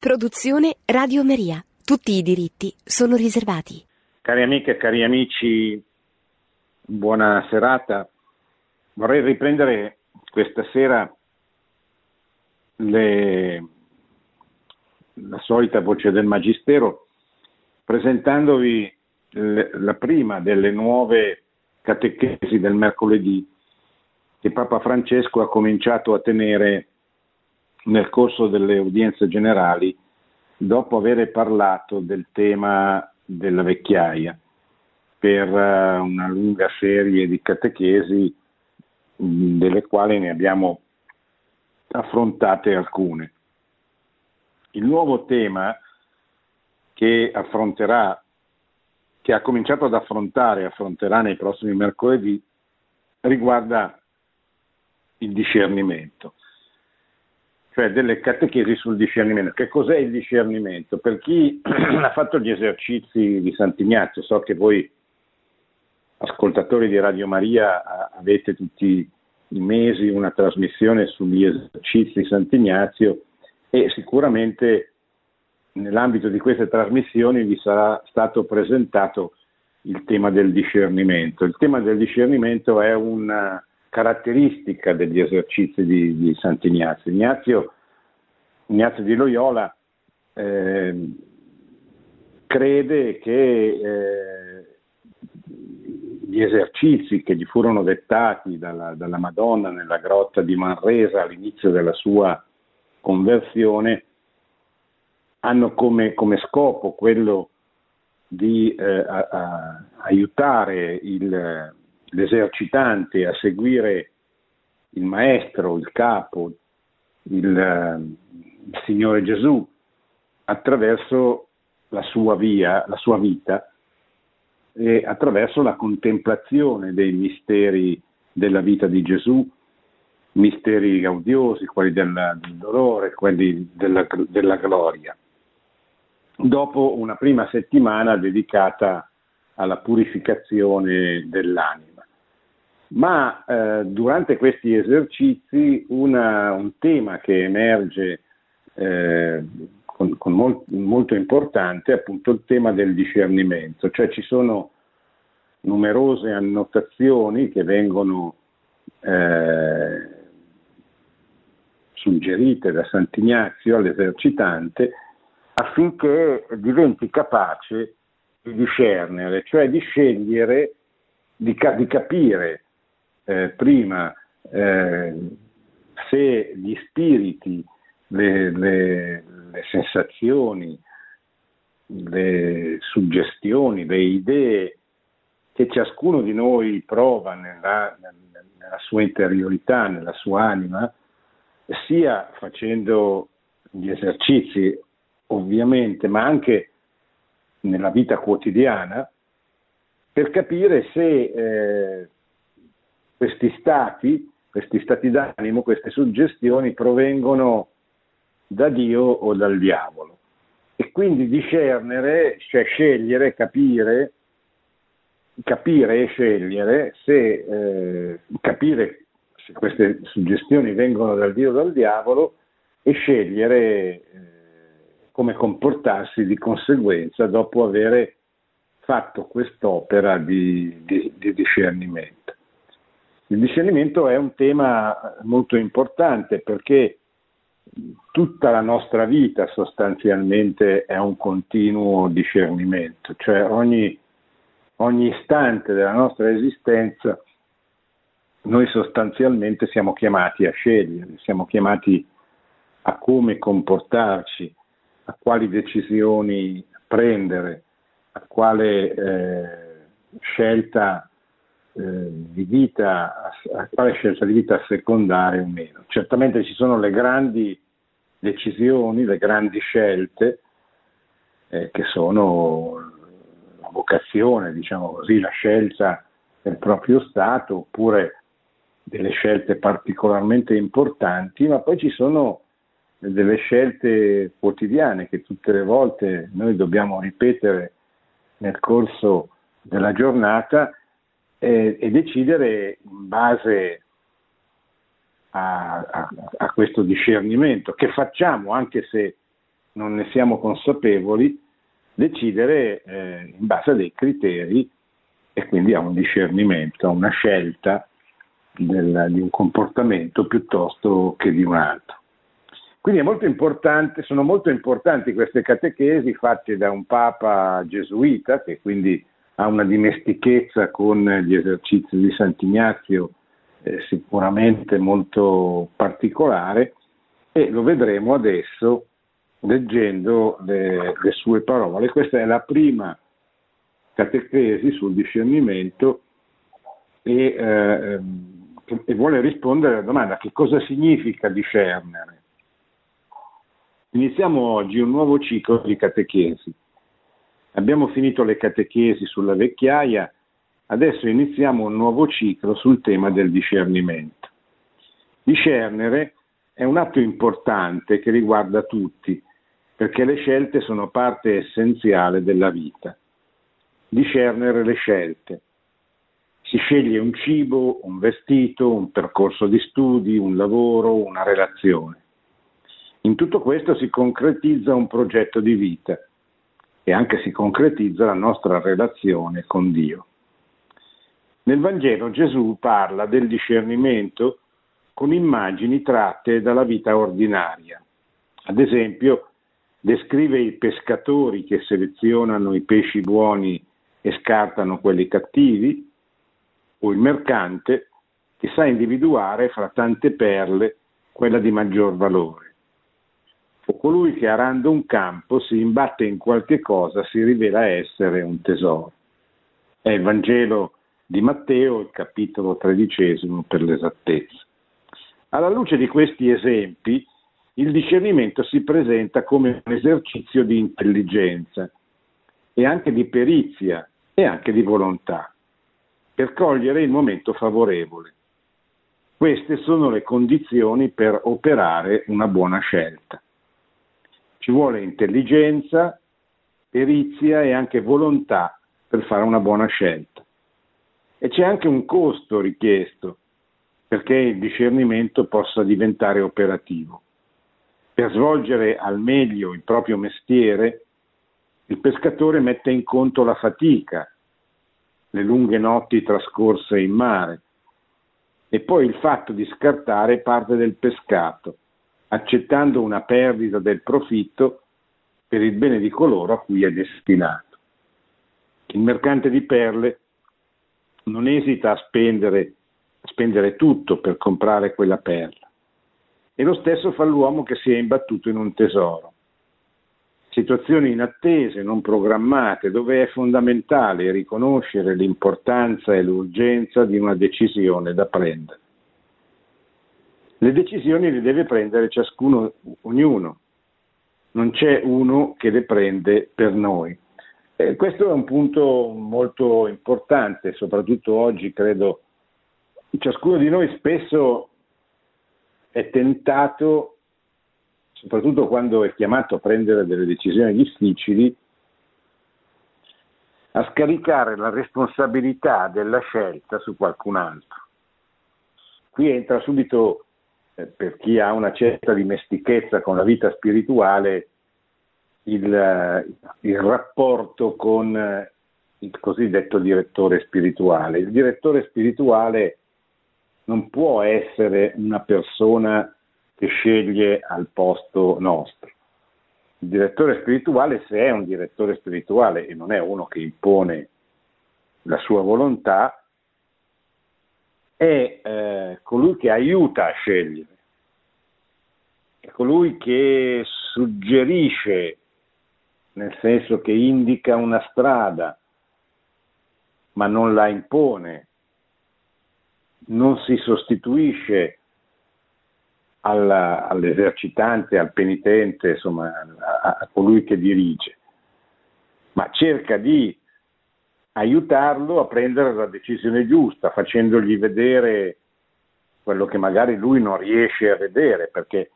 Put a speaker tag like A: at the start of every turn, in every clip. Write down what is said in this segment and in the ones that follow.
A: Produzione Radio Maria. Tutti i diritti sono riservati.
B: Cari amiche e cari amici, buona serata. Vorrei riprendere questa sera le, la solita voce del Magistero presentandovi le, la prima delle nuove catechesi del mercoledì che Papa Francesco ha cominciato a tenere nel corso delle udienze generali dopo aver parlato del tema della vecchiaia per eh, una lunga serie di catechesi delle quali ne abbiamo affrontate alcune. Il nuovo tema che affronterà, che ha cominciato ad affrontare e affronterà nei prossimi mercoledì, riguarda il discernimento cioè delle catechesi sul discernimento. Che cos'è il discernimento? Per chi ha fatto gli esercizi di Sant'Ignazio, so che voi ascoltatori di Radio Maria avete tutti i mesi una trasmissione sugli esercizi di Sant'Ignazio e sicuramente nell'ambito di queste trasmissioni vi sarà stato presentato il tema del discernimento. Il tema del discernimento è una caratteristica degli esercizi di, di Sant'Ignazio. Ignazio, Ignazio di Loyola eh, crede che eh, gli esercizi che gli furono dettati dalla, dalla, Madonna nella grotta di Manresa all'inizio della sua conversione hanno come, come scopo quello di eh, a, a aiutare il, l'esercitante a seguire il maestro, il capo, il, il Signore Gesù attraverso la sua via, la sua vita e attraverso la contemplazione dei misteri della vita di Gesù, misteri gaudiosi, quelli del, del dolore, quelli della, della gloria. Dopo una prima settimana dedicata alla purificazione dell'anima ma eh, durante questi esercizi una, un tema che emerge eh, con, con molt, molto importante è appunto il tema del discernimento, cioè ci sono numerose annotazioni che vengono eh, suggerite da Sant'Ignazio all'esercitante affinché diventi capace di discernere, cioè di scegliere, di, di capire eh, prima eh, se gli spiriti, le, le, le, sensazioni, le suggestioni, le idee che ciascuno di noi prova nella, nella sua interiorità, nella sua anima, sia facendo gli esercizi ovviamente, ma anche nella vita quotidiana, per capire se eh, questi stati, questi stati d'animo, queste suggestioni provengono da Dio o dal diavolo. E quindi discernere, cioè scegliere, capire, capire e scegliere se eh, capire se queste suggestioni vengono dal Dio o dal diavolo e scegliere eh, come comportarsi di conseguenza dopo aver fatto quest'opera di, di, di discernimento. Il discernimento è un tema molto importante perché tutta la nostra vita sostanzialmente è un continuo discernimento, cioè ogni, ogni istante della nostra esistenza noi sostanzialmente siamo chiamati a scegliere, siamo chiamati a come comportarci, a quali decisioni prendere, a quale eh, scelta di vita, a quale scelta di vita assecondare o meno. Certamente ci sono le grandi decisioni, le grandi scelte eh, che sono la vocazione, diciamo così, la scelta del proprio Stato oppure delle scelte particolarmente importanti, ma poi ci sono delle scelte quotidiane che tutte le volte noi dobbiamo ripetere nel corso della giornata eh, e decidere in base a, a, a, questo discernimento che facciamo anche se non ne siamo consapevoli, decidere eh, in base a dei criteri e quindi a un discernimento, a una scelta del, di un comportamento piuttosto che di un altro. Quindi molto sono molto importanti queste catechesi fatte da un papa gesuita che quindi ha una dimestichezza con gli esercizi di Sant'Ignazio eh, sicuramente molto particolare e lo vedremo adesso leggendo le, le sue parole. Questa è la prima catechesi sul discernimento e, eh, e vuole rispondere alla domanda che cosa significa discernere. Iniziamo oggi un nuovo ciclo di catechesi. Abbiamo finito le catechesi sulla vecchiaia, adesso iniziamo un nuovo ciclo sul tema del discernimento. Discernere è un atto importante che riguarda tutti, perché le scelte sono parte essenziale della vita. Discernere le scelte. Si sceglie un cibo, un vestito, un percorso di studi, un lavoro, una relazione. In tutto questo si concretizza un progetto di vita e anche si concretizza la nostra relazione con Dio. Nel Vangelo Gesù parla del discernimento con immagini tratte dalla vita ordinaria. Ad esempio, descrive i pescatori che selezionano i pesci buoni e scartano quelli cattivi, o il mercante che sa individuare fra tante perle quella di maggior valore o colui che arando un campo si imbatte in qualche cosa si rivela essere un tesoro. È il Vangelo di Matteo, il capitolo tredicesimo per l'esattezza. Alla luce di questi esempi, il discernimento si presenta come un esercizio di intelligenza e anche di perizia e anche di volontà, per cogliere il momento favorevole. Queste sono le condizioni per operare una buona scelta. Ci vuole intelligenza, perizia e anche volontà per fare una buona scelta. E c'è anche un costo richiesto perché il discernimento possa diventare operativo. Per svolgere al meglio il proprio mestiere, il pescatore mette in conto la fatica, le lunghe notti trascorse in mare e poi il fatto di scartare parte del pescato accettando una perdita del profitto per il bene di coloro a cui è destinato. Il mercante di perle non esita a spendere, a spendere tutto per comprare quella perla. E lo stesso fa l'uomo che si è imbattuto in un tesoro. Situazioni inattese, non programmate, dove è fondamentale riconoscere l'importanza e l'urgenza di una decisione da prendere. Le decisioni le deve prendere ciascuno, ognuno, non c'è uno che le prende per noi. Eh, questo è un punto molto importante, soprattutto oggi credo ciascuno di noi spesso è tentato, soprattutto quando è chiamato a prendere delle decisioni difficili, a scaricare la responsabilità della scelta su qualcun altro. Qui entra subito per chi ha una certa dimestichezza con la vita spirituale, il, eh, il rapporto con eh, il cosiddetto direttore spirituale. Il direttore spirituale non può essere una persona che sceglie al posto nostro. Il direttore spirituale, se è un direttore spirituale e non è uno che impone la sua volontà, è eh, colui che aiuta a scegliere, è colui che suggerisce, nel senso che indica una strada, ma non la impone, non si sostituisce alla, all'esercitante, al penitente, insomma a, a colui che dirige, ma cerca di aiutarlo a prendere la decisione giusta, facendogli vedere quello che magari lui non riesce a vedere, perché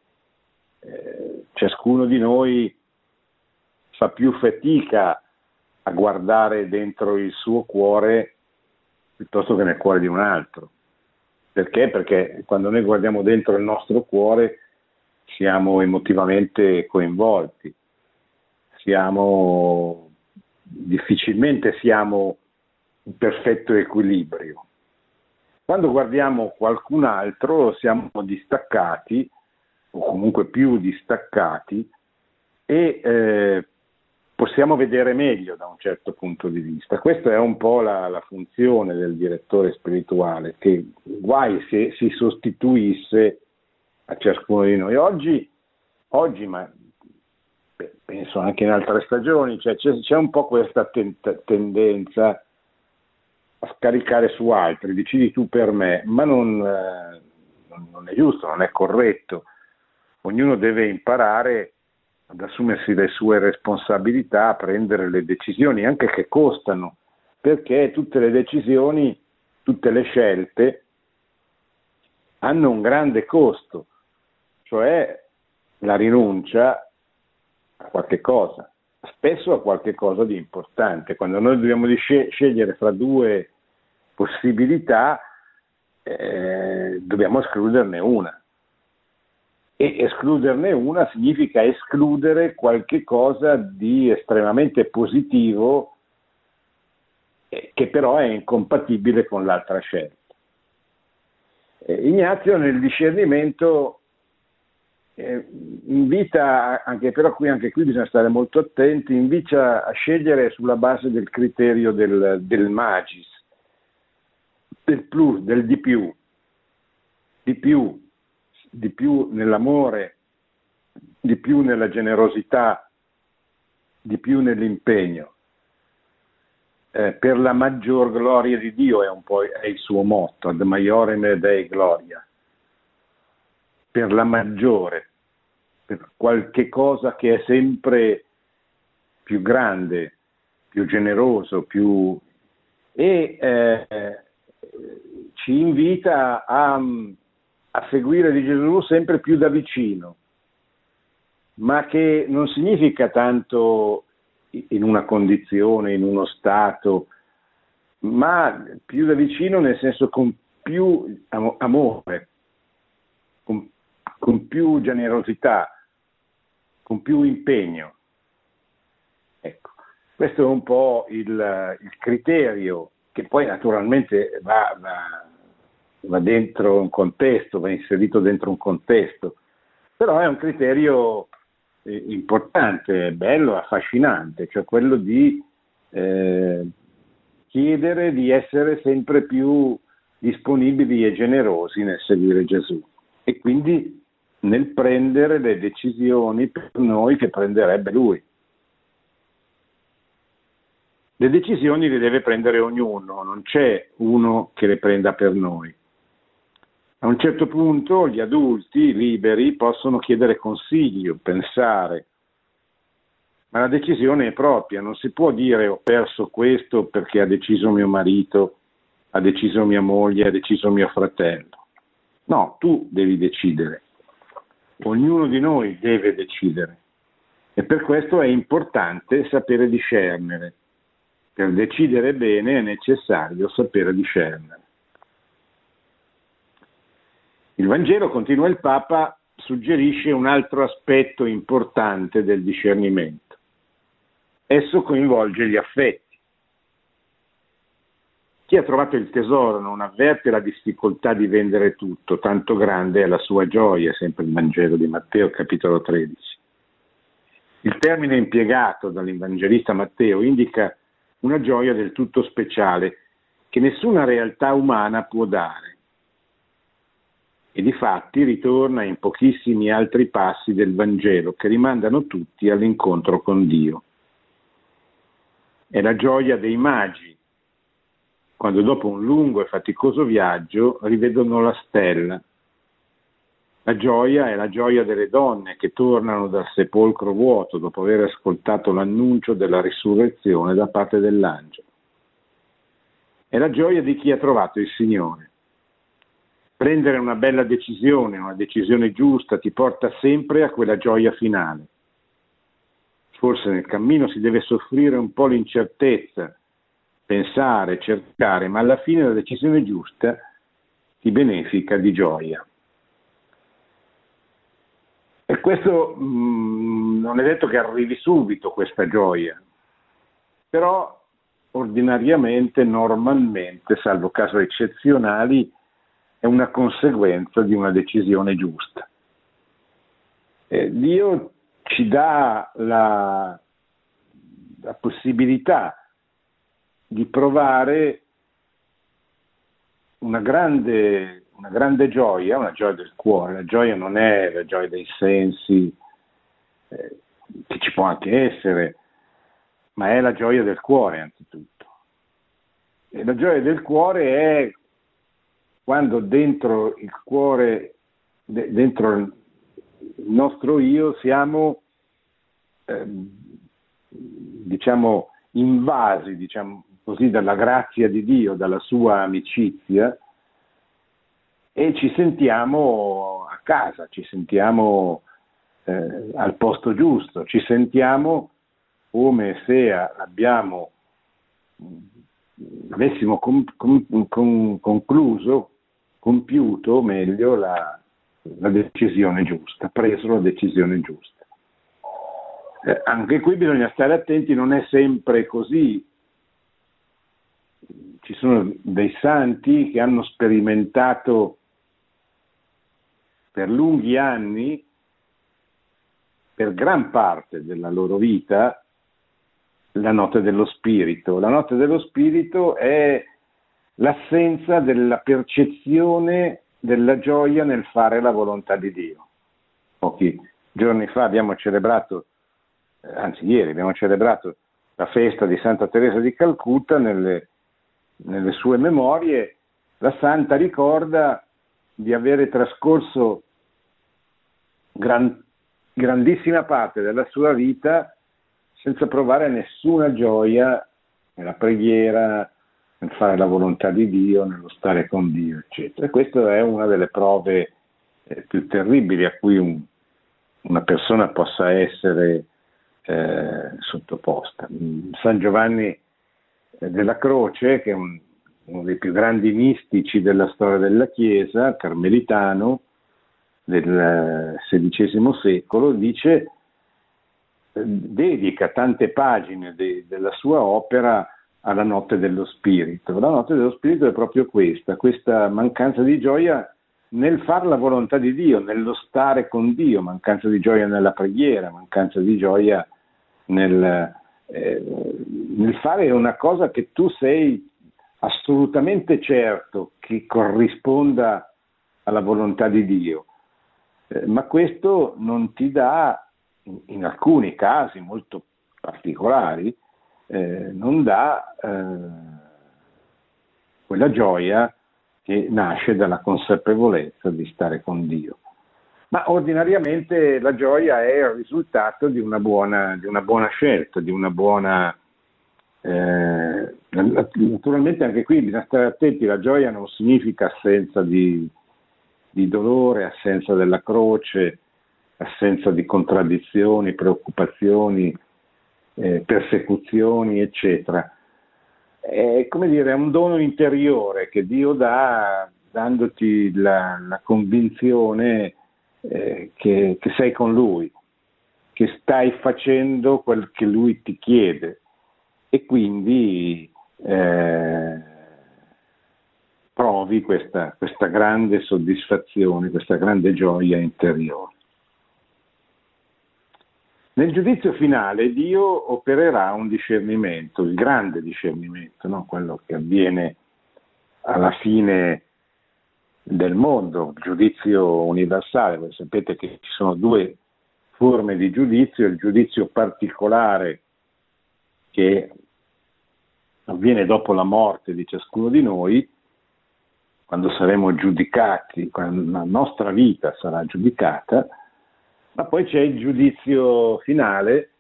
B: eh, ciascuno di noi fa più fatica a guardare dentro il suo cuore piuttosto che nel cuore di un altro. Perché? Perché quando noi guardiamo dentro il nostro cuore siamo emotivamente coinvolti siamo difficilmente siamo in perfetto equilibrio. Quando guardiamo qualcun altro siamo distaccati, o comunque più distaccati, e eh, possiamo vedere meglio da un certo punto di vista. Questa è un po' la, la funzione del direttore spirituale, che guai se si sostituisse a ciascuno di noi. Oggi, oggi ma penso anche in altre stagioni, cioè c'è, c'è, un po' questa ten- tendenza a scaricare su altri, decidi tu per me, ma non, eh, non è giusto, non è corretto. Ognuno deve imparare ad assumersi le sue responsabilità, a prendere le decisioni, anche che costano, perché tutte le decisioni, tutte le scelte hanno un grande costo, cioè la rinuncia a qualche cosa, spesso a qualche cosa di importante. Quando noi dobbiamo scegliere fra due possibilità, eh, dobbiamo escluderne una e escluderne una significa escludere qualche cosa di estremamente positivo eh, che però è incompatibile con l'altra scelta. Eh, Ignazio nel discernimento eh, invita, anche, però qui, anche qui bisogna stare molto attenti, invita a scegliere sulla base del criterio del, del magis, del plus, del di più, di più, di più nell'amore, di più nella generosità, di più nell'impegno. Eh, per la maggior gloria di Dio è un po' è il suo motto, ad maiorem dei gloria. Per la maggiore, per qualche cosa che è sempre più grande, più generoso, più... e eh, ci invita a, a seguire di Gesù sempre più da vicino, ma che non significa tanto in una condizione, in uno stato, ma più da vicino nel senso con più amore, con più generosità, con più impegno. Ecco, questo è un po' il, il criterio che poi naturalmente va, va, va dentro un contesto, va inserito dentro un contesto, però è un criterio eh, importante, bello, affascinante, cioè quello di eh, chiedere di essere sempre più disponibili e generosi nel seguire Gesù e quindi nel prendere le decisioni per noi che prenderebbe Lui. Le decisioni le deve prendere ognuno, non c'è uno che le prenda per noi. A un certo punto gli adulti liberi possono chiedere consiglio, pensare, ma la decisione è propria, non si può dire ho perso questo perché ha deciso mio marito, ha deciso mia moglie, ha deciso mio fratello. No, tu devi decidere, ognuno di noi deve decidere e per questo è importante sapere discernere. Per decidere bene è necessario sapere discernere. Il Vangelo, continua il Papa, suggerisce un altro aspetto importante del discernimento. Esso coinvolge gli affetti. Chi ha trovato il tesoro non avverte la difficoltà di vendere tutto, tanto grande è la sua gioia, sempre il Vangelo di Matteo, capitolo 13. Il termine impiegato dall'Evangelista Matteo indica una gioia del tutto speciale che nessuna realtà umana può dare e di fatti ritorna in pochissimi altri passi del Vangelo che rimandano tutti all'incontro con Dio. È la gioia dei magi, quando dopo un lungo e faticoso viaggio rivedono la stella. La gioia è la gioia delle donne che tornano dal sepolcro vuoto dopo aver ascoltato l'annuncio della risurrezione da parte dell'angelo. È la gioia di chi ha trovato il Signore Prendere una bella decisione, una decisione giusta, ti porta sempre a quella gioia finale. Forse nel cammino si deve soffrire un po' l'incertezza, pensare, cercare, ma alla fine la decisione giusta ti benefica di gioia. E questo mh, mm, non è detto che arrivi subito questa gioia, però ordinariamente, normalmente, salvo casi eccezionali, è una conseguenza di una decisione giusta. Eh, Dio ci dà la, la possibilità di provare una grande, una grande, gioia, una gioia del cuore. La gioia non è la gioia dei sensi, eh, che ci può anche essere, ma è la gioia del cuore anzitutto. E la gioia del cuore è quando dentro il cuore, de- dentro il nostro io, siamo, eh, diciamo, invasi, diciamo così, dalla grazia di Dio, dalla sua amicizia e ci sentiamo a casa, ci sentiamo eh, al posto giusto, ci sentiamo come se abbiamo, avessimo com, com, com, concluso, compiuto meglio la, la, decisione giusta, preso la decisione giusta. Eh, anche qui bisogna stare attenti, non è sempre così. Ci sono dei santi che hanno sperimentato per lunghi anni, per gran parte della loro vita, la notte dello spirito. La notte dello spirito è l'assenza della percezione della gioia nel fare la volontà di Dio. Pochi giorni fa abbiamo celebrato, eh, anzi ieri abbiamo celebrato la festa di Santa Teresa di Calcutta, nelle, nelle sue memorie la santa ricorda di avere trascorso gran, grandissima parte della sua vita senza provare nessuna gioia nella preghiera, nel fare la volontà di Dio, nello stare con Dio, eccetera. E questa è una delle prove eh, più terribili a cui un, una persona possa essere eh, sottoposta. San Giovanni della Croce, che è un, uno dei più grandi mistici della storia della Chiesa, carmelitano del XVI secolo, dice dedica tante pagine de, della sua opera alla notte dello spirito. La notte dello spirito è proprio questa, questa mancanza di gioia nel fare la volontà di Dio, nello stare con Dio, mancanza di gioia nella preghiera, mancanza di gioia nel, eh, nel fare una cosa che tu sei assolutamente certo che corrisponda alla volontà di Dio. Eh, ma questo non ti dà in alcuni casi molto particolari, eh, non dà eh, quella gioia che nasce dalla consapevolezza di stare con Dio. Ma ordinariamente la gioia è il risultato di una buona, di una buona scelta, di una buona... Eh, naturalmente anche qui bisogna stare attenti, la gioia non significa assenza di, di dolore, assenza della croce, assenza di contraddizioni, preoccupazioni, eh, persecuzioni, eccetera. È come dire, è un dono interiore che Dio dà dandoti la, la convinzione eh, che, che sei con Lui, che stai facendo quel che Lui ti chiede e quindi eh, provi questa, questa grande soddisfazione, questa grande gioia interiore. Nel giudizio finale Dio opererà un discernimento, il grande discernimento, no? quello che avviene alla fine del mondo, il giudizio universale. Voi sapete che ci sono due forme di giudizio, il giudizio particolare che avviene dopo la morte di ciascuno di noi, quando saremo giudicati, quando la nostra vita sarà giudicata, ma poi c'è il giudizio finale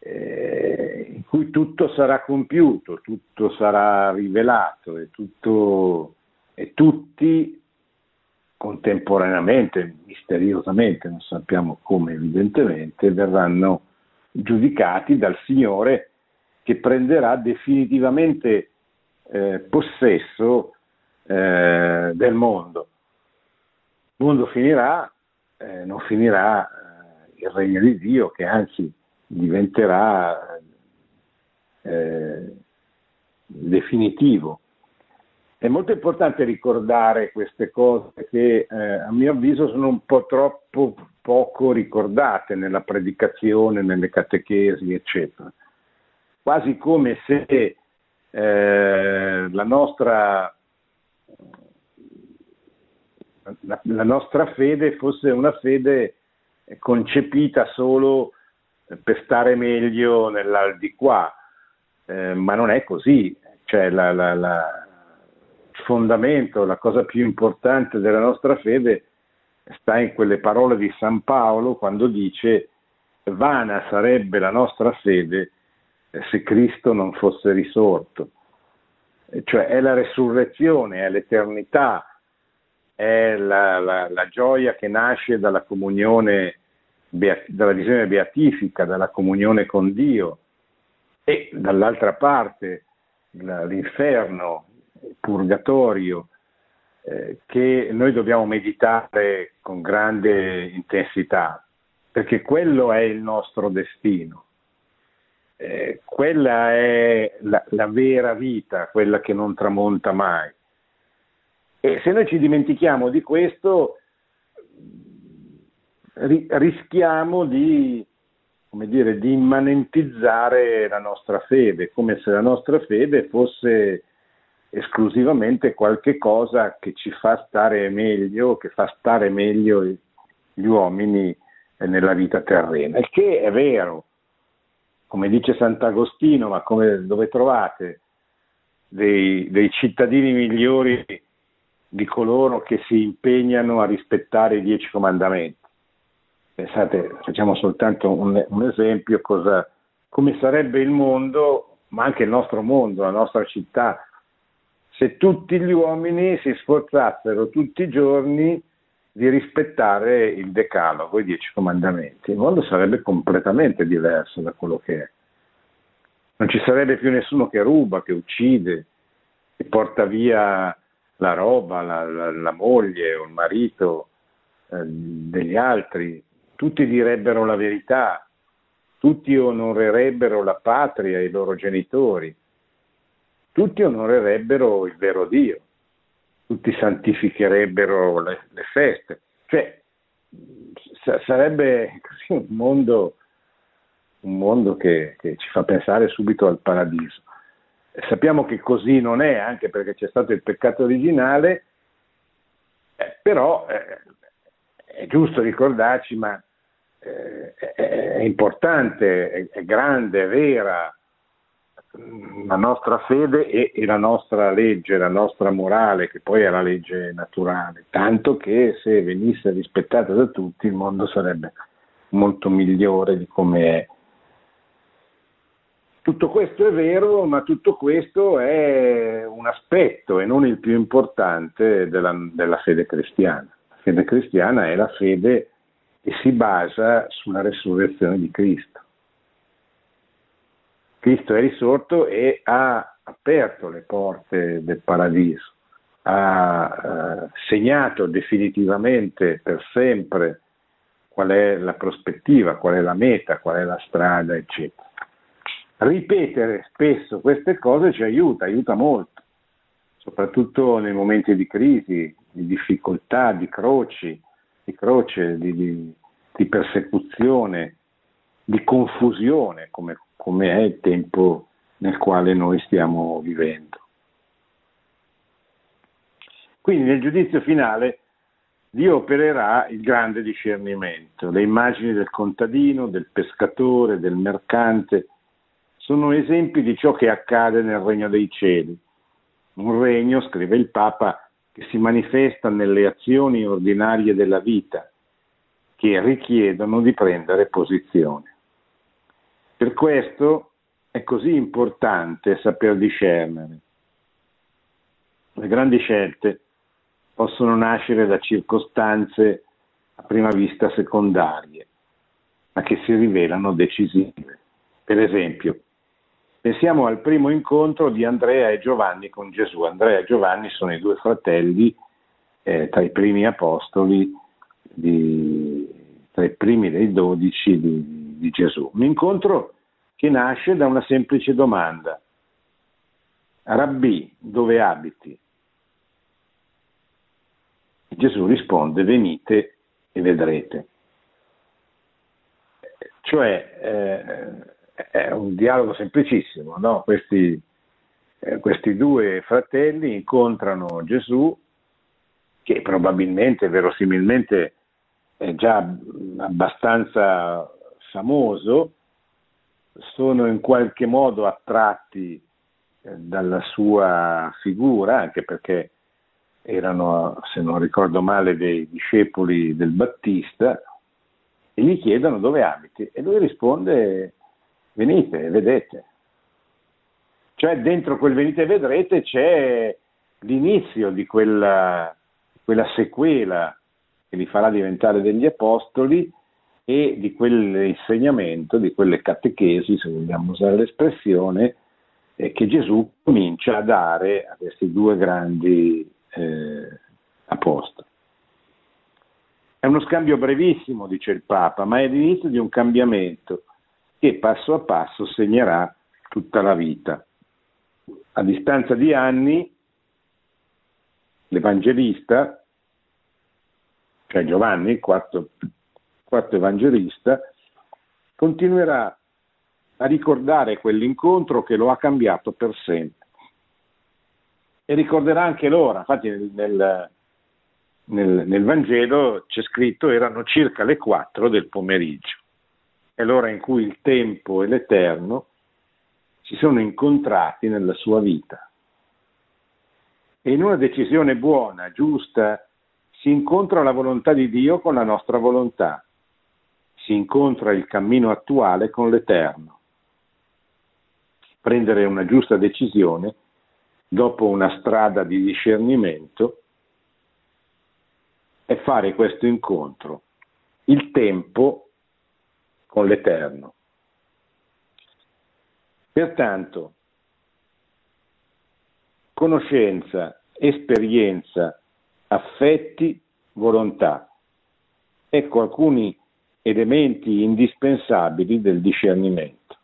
B: eh, in cui tutto sarà compiuto, tutto sarà rivelato e, tutto, e tutti contemporaneamente, misteriosamente, non sappiamo come evidentemente, verranno giudicati dal Signore che prenderà definitivamente eh, possesso eh, del mondo. Il mondo finirà, eh, non finirà eh, il regno di Dio che anzi diventerà eh, definitivo. È molto importante ricordare queste cose che eh, a mio avviso sono un po' troppo poco ricordate nella predicazione, nelle catechesi, eccetera. Quasi come se eh, la, nostra, la, la nostra fede fosse una fede concepita solo per stare meglio nell'aldilà, eh, ma non è così. Cioè, la, la, la, fondamento, la cosa più importante della nostra fede sta in quelle parole di San Paolo quando dice vana sarebbe la nostra fede se Cristo non fosse risorto. Cioè è la resurrezione, è l'eternità, è la, la, la gioia che nasce dalla comunione, dalla visione beatifica, dalla comunione con Dio e dall'altra parte l'inferno, purgatorio, eh, che noi dobbiamo meditare con grande intensità, perché quello è il nostro destino. Eh, quella è la, la, vera vita, quella che non tramonta mai. E se noi ci dimentichiamo di questo, ri, rischiamo di, dire, di immanentizzare la nostra fede, come se la nostra fede fosse esclusivamente qualche cosa che ci fa stare meglio, che fa stare meglio gli uomini nella vita terrena. Il che è vero, come dice Sant'Agostino, ma come, dove trovate dei, dei cittadini migliori di coloro che si impegnano a rispettare i dieci comandamenti? Pensate, facciamo soltanto un, un esempio, cosa, come sarebbe il mondo, ma anche il nostro mondo, la nostra città, se tutti gli uomini si sforzassero tutti i giorni di rispettare il decalogo, i dieci comandamenti. Il mondo sarebbe completamente diverso da quello che è. Non ci sarebbe più nessuno che ruba, che uccide, che porta via la roba, la, la, la moglie o il marito eh, degli altri. Tutti direbbero la verità, tutti onorerebbero la patria e i loro genitori tutti onorerebbero il vero Dio, tutti santificherebbero le, le feste. Cioè, sa- sarebbe un mondo, un mondo che, che, ci fa pensare subito al paradiso. Sappiamo che così non è, anche perché c'è stato il peccato originale, eh, però eh, è giusto ricordarci, ma eh, è, è, importante, è, è grande, è vera, la nostra fede e, e, la nostra legge, la nostra morale, che poi è la legge naturale, tanto che se venisse rispettata da tutti il mondo sarebbe molto migliore di come è. Tutto questo è vero, ma tutto questo è un aspetto e non il più importante della, della fede cristiana. La fede cristiana è la fede che si basa sulla resurrezione di Cristo Cristo è risorto e ha aperto le porte del paradiso, ha eh, segnato definitivamente per sempre qual è la prospettiva, qual è la meta, qual è la strada, eccetera. Ripetere spesso queste cose ci aiuta, aiuta molto, soprattutto nei momenti di crisi, di difficoltà, di croci, di croce, di, di, di persecuzione, di confusione, come come è il tempo nel quale noi stiamo vivendo. Quindi nel giudizio finale Dio opererà il grande discernimento. Le immagini del contadino, del pescatore, del mercante sono esempi di ciò che accade nel regno dei cieli. Un regno, scrive il Papa, che si manifesta nelle azioni ordinarie della vita, che richiedono di prendere posizione. Per questo è così importante saper discernere. Le grandi scelte possono nascere da circostanze a prima vista secondarie, ma che si rivelano decisive. Per esempio, pensiamo al primo incontro di Andrea e Giovanni con Gesù. Andrea e Giovanni sono i due fratelli eh, tra i primi apostoli di, tra i primi dei dodici di, di Gesù. Un incontro che nasce da una semplice domanda. Rabbi, dove abiti? Gesù risponde, venite e vedrete. Cioè eh, è un dialogo semplicissimo, no? questi, eh, questi due fratelli incontrano Gesù che probabilmente, verosimilmente, è già abbastanza famoso, sono in qualche modo attratti eh, dalla sua figura, anche perché erano, se non ricordo male, dei discepoli del Battista, e gli chiedono dove abiti e lui risponde venite e vedete. Cioè dentro quel venite e vedrete c'è l'inizio di quella, quella sequela che li farà diventare degli apostoli e di quell'insegnamento, di quelle catechesi, se vogliamo usare l'espressione, eh, che Gesù comincia a dare a questi due grandi eh, apostoli. È uno scambio brevissimo, dice il Papa, ma è l'inizio di un cambiamento che passo a passo segnerà tutta la vita. A distanza di anni, l'Evangelista, cioè Giovanni, il quarto, quarto Evangelista, continuerà a ricordare quell'incontro che lo ha cambiato per sempre. E ricorderà anche l'ora, infatti nel, nel nel, nel Vangelo c'è scritto erano circa le 4 del pomeriggio. È l'ora in cui il tempo e l'eterno si sono incontrati nella sua vita. E in una decisione buona, giusta, si incontra la volontà di Dio con la nostra volontà, si incontra il cammino attuale con l'eterno. Prendere una giusta decisione dopo una strada di discernimento è fare questo incontro, il tempo con l'Eterno. Pertanto, conoscenza, esperienza, affetti, volontà. Ecco alcuni elementi indispensabili del discernimento.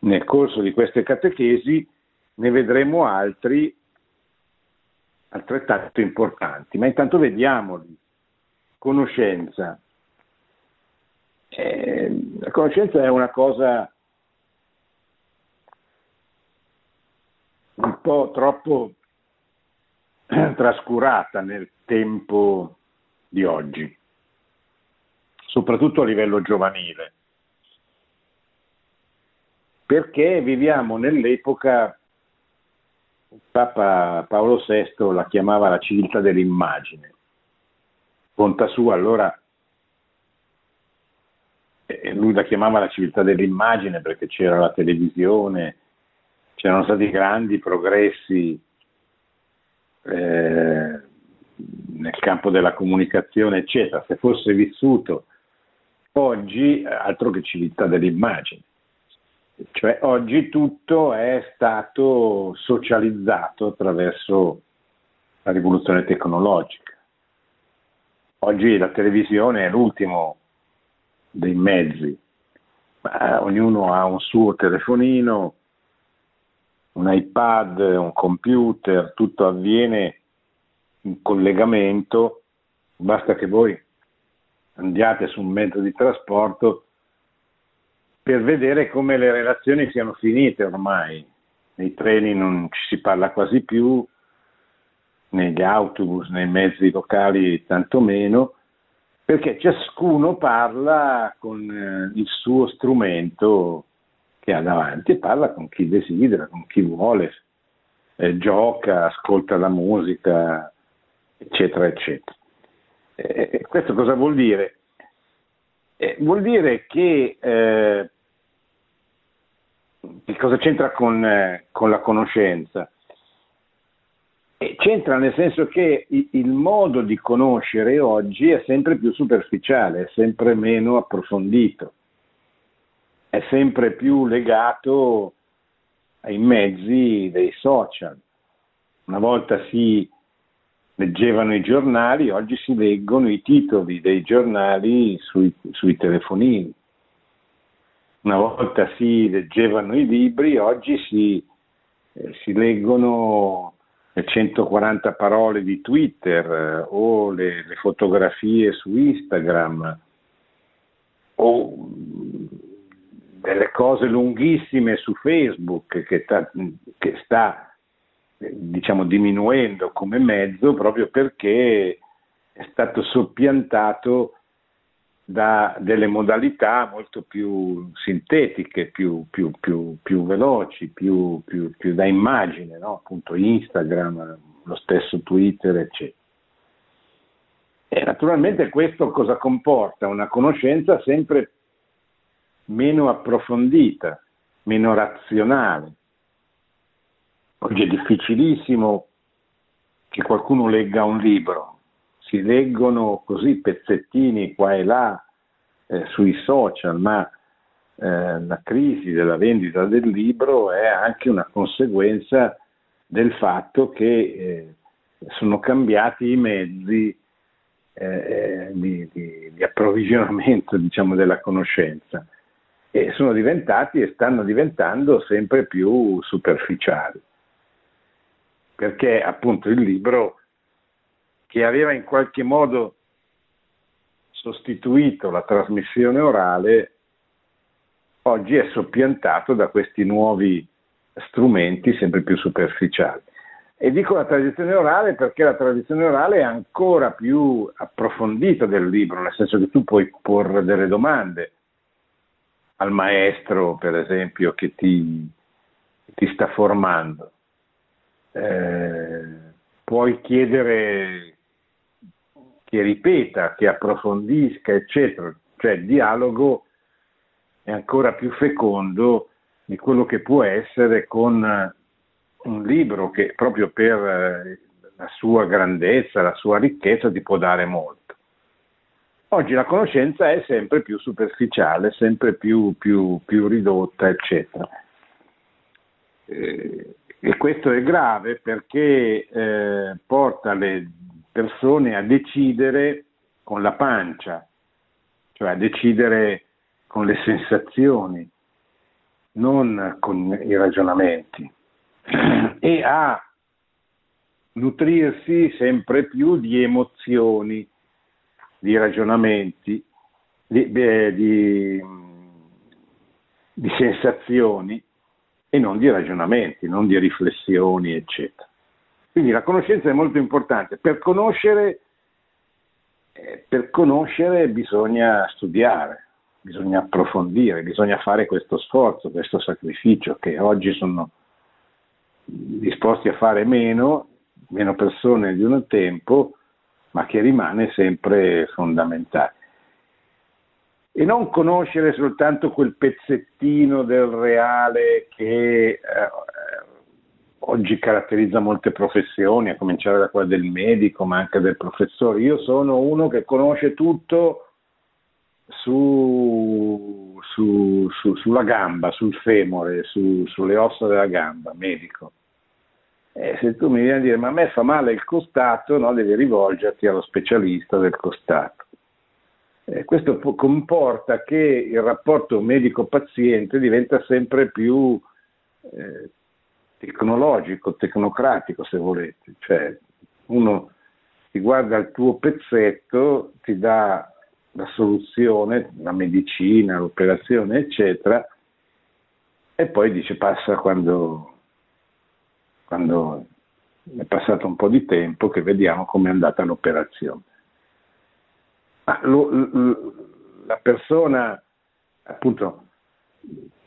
B: Nel corso di queste catechesi ne vedremo altri altrettanto importanti, ma intanto vediamoli. Conoscenza. Eh, la conoscenza è una cosa un po' troppo trascurata nel tempo di oggi, soprattutto a livello giovanile, perché viviamo nell'epoca Papa Paolo VI la chiamava la civiltà dell'immagine. Conta sua allora, lui la chiamava la civiltà dell'immagine perché c'era la televisione, c'erano stati grandi progressi eh, nel campo della comunicazione, eccetera. Se fosse vissuto oggi, altro che civiltà dell'immagine. Cioè oggi tutto è stato socializzato attraverso la rivoluzione tecnologica. Oggi la televisione è l'ultimo dei mezzi, ma ognuno ha un suo telefonino, un iPad, un computer, tutto avviene in collegamento, basta che voi andiate su un mezzo di trasporto per vedere come le relazioni siano finite ormai. Nei treni non ci si parla quasi più, negli autobus, nei mezzi locali tantomeno, perché ciascuno parla con eh, il suo strumento che ha davanti parla con chi desidera, con chi vuole, eh, gioca, ascolta la musica, eccetera, eccetera. Eh, questo cosa vuol dire? Eh, vuol dire che eh, che cosa c'entra con, eh, con la conoscenza? E c'entra nel senso che il modo di conoscere oggi è sempre più superficiale, è sempre meno approfondito, è sempre più legato ai mezzi dei social. Una volta si leggevano i giornali, oggi si leggono i titoli dei giornali sui, sui telefonini. Una volta si leggevano i libri, oggi si, eh, si leggono le 140 parole di Twitter eh, o le, le, fotografie su Instagram o mm, delle cose lunghissime su Facebook che, ta, che sta diciamo, diminuendo come mezzo proprio perché è stato soppiantato da delle modalità molto più sintetiche, più, più, più, più veloci, più, da immagine, no? appunto Instagram, lo stesso Twitter, eccetera. E naturalmente questo cosa comporta? Una conoscenza sempre meno approfondita, meno razionale. Oggi è difficilissimo che qualcuno legga un libro, si leggono così pezzettini qua e là eh, sui social, ma eh, la crisi della vendita del libro è anche una conseguenza del fatto che eh, sono cambiati i mezzi eh, di, di, di, approvvigionamento diciamo, della conoscenza. E sono diventati e stanno diventando sempre più superficiali perché appunto il libro che aveva in qualche modo sostituito la trasmissione orale, oggi è soppiantato da questi nuovi strumenti sempre più superficiali. E dico la tradizione orale perché la tradizione orale è ancora più approfondita del libro, nel senso che tu puoi porre delle domande al maestro, per esempio, che ti, ti sta formando. Eh, puoi chiedere che ripeta, che approfondisca, eccetera. Cioè il dialogo è ancora più fecondo di quello che può essere con un libro che proprio per eh, la sua grandezza, la sua ricchezza ti può dare molto. Oggi la conoscenza è sempre più superficiale, sempre più, più, più ridotta, eccetera. Eh, e questo è grave perché eh, porta le persone a decidere con la pancia, cioè a decidere con le sensazioni, non con i ragionamenti, e a nutrirsi sempre più di emozioni, di ragionamenti, di, di, di sensazioni e non di ragionamenti, non di riflessioni, eccetera. Quindi la conoscenza è molto importante. Per conoscere, eh, per conoscere bisogna studiare, bisogna approfondire, bisogna fare questo sforzo, questo sacrificio che oggi sono disposti a fare meno, meno persone di un tempo, ma che rimane sempre fondamentale. E non conoscere soltanto quel pezzettino del reale che eh, oggi caratterizza molte professioni, a cominciare da quella del medico, ma anche del professore. Io sono uno che conosce tutto su, su, su, sulla gamba, sul femore, sulle ossa della gamba, medico. E se tu mi vieni a dire ma a me fa male il costato, no, devi rivolgerti allo specialista del costato. Eh, questo comporta che il rapporto medico-paziente diventa sempre più eh, tecnologico, tecnocratico se volete, cioè uno ti guarda il tuo pezzetto, ti dà la soluzione, la medicina, l'operazione, eccetera, e poi dice passa quando, quando è passato un po' di tempo che vediamo come è andata l'operazione. Ma lo, lo, la persona, appunto,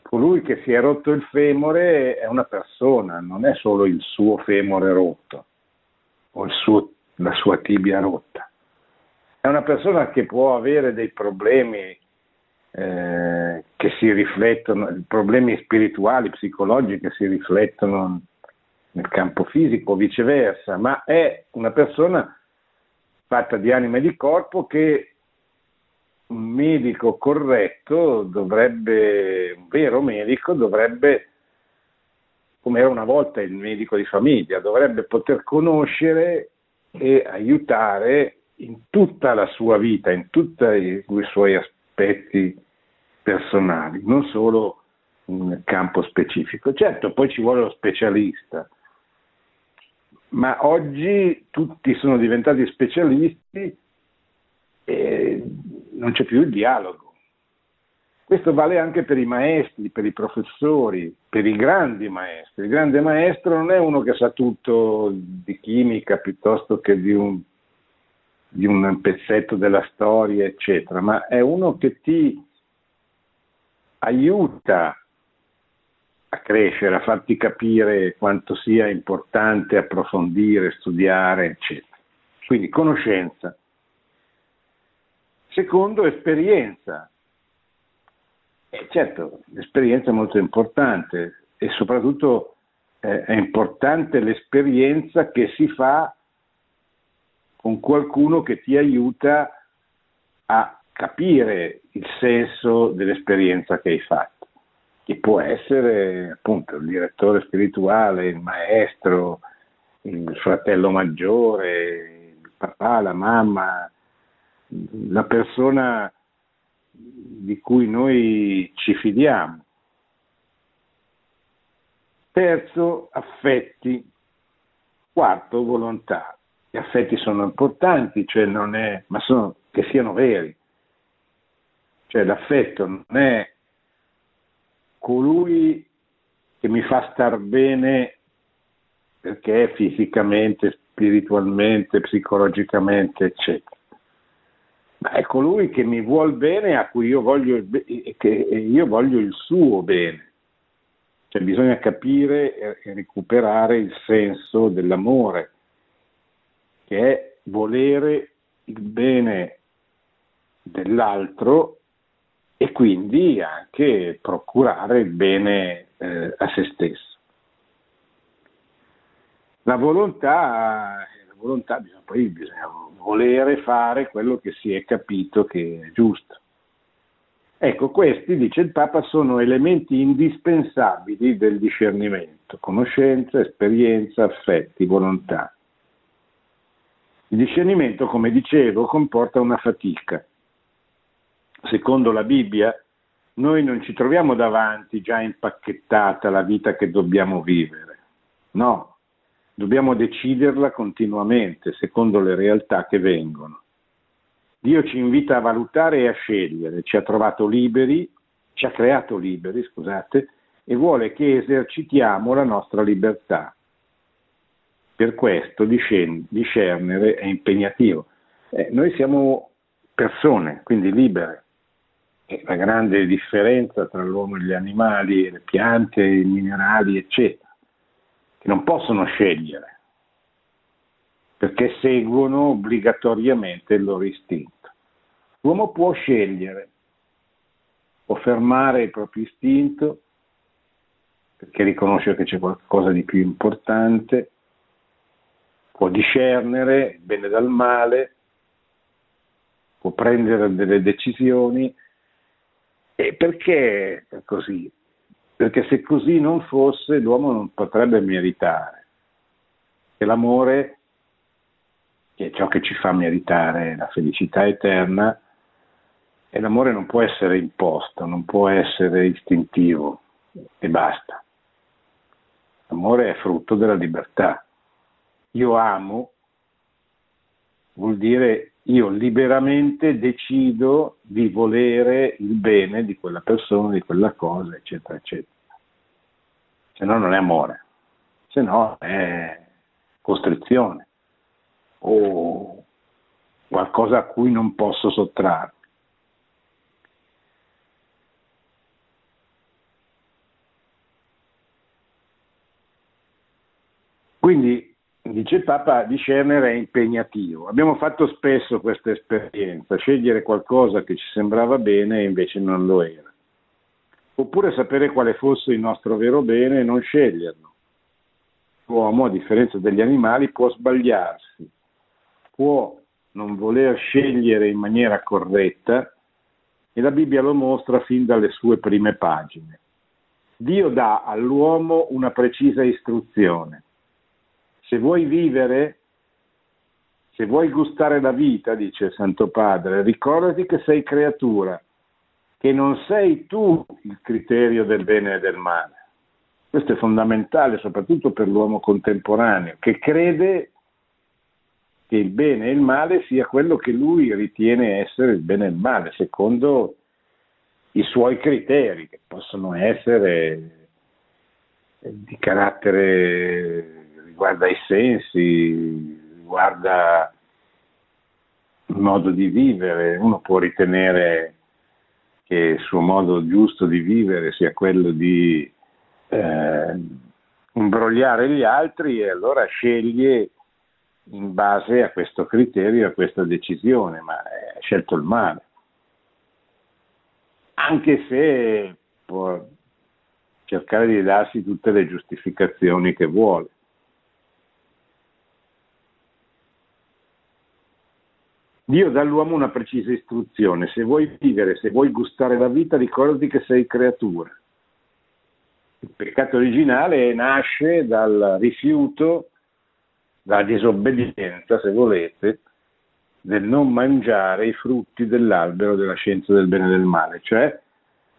B: colui che si è rotto il femore è una persona, non è solo il suo femore rotto o suo, la sua tibia rotta. È una persona che può avere dei problemi eh, che si riflettono, problemi spirituali, psicologici che si riflettono nel campo fisico o viceversa, ma è una persona fatta di anima e di corpo che un medico corretto dovrebbe, un vero medico dovrebbe, come era una volta il medico di famiglia, dovrebbe poter conoscere e aiutare in tutta la sua vita, in tutti i suoi aspetti personali, non solo un campo specifico. Certo, poi ci vuole lo specialista, ma oggi tutti sono diventati specialisti e non c'è più il dialogo. Questo vale anche per i maestri, per i professori, per i grandi maestri. Il grande maestro non è uno che sa tutto di chimica piuttosto che di un, di un pezzetto della storia, eccetera, ma è uno che ti aiuta a crescere, a farti capire quanto sia importante approfondire, studiare, eccetera. Quindi conoscenza. Secondo, esperienza. Eh, certo, l'esperienza è molto importante e soprattutto eh, è importante l'esperienza che si fa con qualcuno che ti aiuta a capire il senso dell'esperienza che hai fatto, che può essere appunto il direttore spirituale, il maestro, il fratello maggiore, il papà, la mamma, la persona di cui noi ci fidiamo. Terzo, affetti. Quarto, volontà. Gli affetti sono importanti, cioè non è, ma sono, che siano veri. Cioè l'affetto non è colui che mi fa star bene perché fisicamente, spiritualmente, psicologicamente, eccetera ma è colui che mi vuol bene a cui io voglio, che io voglio il suo bene. Cioè bisogna capire e recuperare il senso dell'amore, che è volere il bene dell'altro e quindi anche procurare il bene eh, a se stesso. La volontà, volontà bisogna, poi bisogna volere fare quello che si è capito che è giusto. Ecco, questi, dice il Papa, sono elementi indispensabili del discernimento, conoscenza, esperienza, affetti, volontà. Il discernimento, come dicevo, comporta una fatica. Secondo la Bibbia, noi non ci troviamo davanti già impacchettata la vita che dobbiamo vivere. No, Dobbiamo deciderla continuamente, secondo le realtà che vengono. Dio ci invita a valutare e a scegliere, ci ha trovato liberi, ci ha creato liberi, scusate, e vuole che esercitiamo la nostra libertà. Per questo discernere è impegnativo. Eh, noi siamo persone, quindi libere. E la grande differenza tra l'uomo e gli animali, le piante, i minerali, eccetera non possono scegliere, perché seguono obbligatoriamente il loro istinto. L'uomo può scegliere, può fermare il proprio istinto, perché riconosce che c'è qualcosa di più importante, può discernere il bene dal male, può prendere delle decisioni. E perché è così? Perché se così non fosse l'uomo non potrebbe meritare. E l'amore, che è ciò che ci fa meritare la felicità eterna, e l'amore non può essere imposto, non può essere istintivo e basta. L'amore è frutto della libertà. Io amo vuol dire io liberamente decido di volere il bene di quella persona, di quella cosa, eccetera, eccetera. Se no non è amore, se no è costrizione o qualcosa a cui non posso sottrarre. Quindi dice il Papa, discernere è impegnativo. Abbiamo fatto spesso questa esperienza, scegliere qualcosa che ci sembrava bene e invece non lo era. Oppure sapere quale fosse il nostro vero bene e non sceglierlo. L'uomo, a differenza degli animali, può sbagliarsi, può non voler scegliere in maniera corretta e la Bibbia lo mostra fin dalle sue prime pagine. Dio dà all'uomo una precisa istruzione se vuoi vivere, se vuoi gustare la vita, dice il Santo Padre, ricordati che sei creatura, che non sei tu il criterio del bene e del male. Questo è fondamentale soprattutto per l'uomo contemporaneo, che crede che il bene e il male sia quello che lui ritiene essere il bene e il male, secondo i suoi criteri, che possono essere di carattere riguarda i sensi, riguarda il modo di vivere. Uno può ritenere che il suo modo giusto di vivere sia quello di eh, imbrogliare gli altri e allora sceglie in base a questo criterio, a questa decisione, ma ha scelto il male. Anche se può cercare di darsi tutte le giustificazioni che vuole. Dio dà all'uomo una precisa istruzione, se vuoi vivere, se vuoi gustare la vita, ricordati che sei creatura. Il peccato originale nasce dal rifiuto, dalla disobbedienza, se volete, del non mangiare i frutti dell'albero della scienza del bene e del male, cioè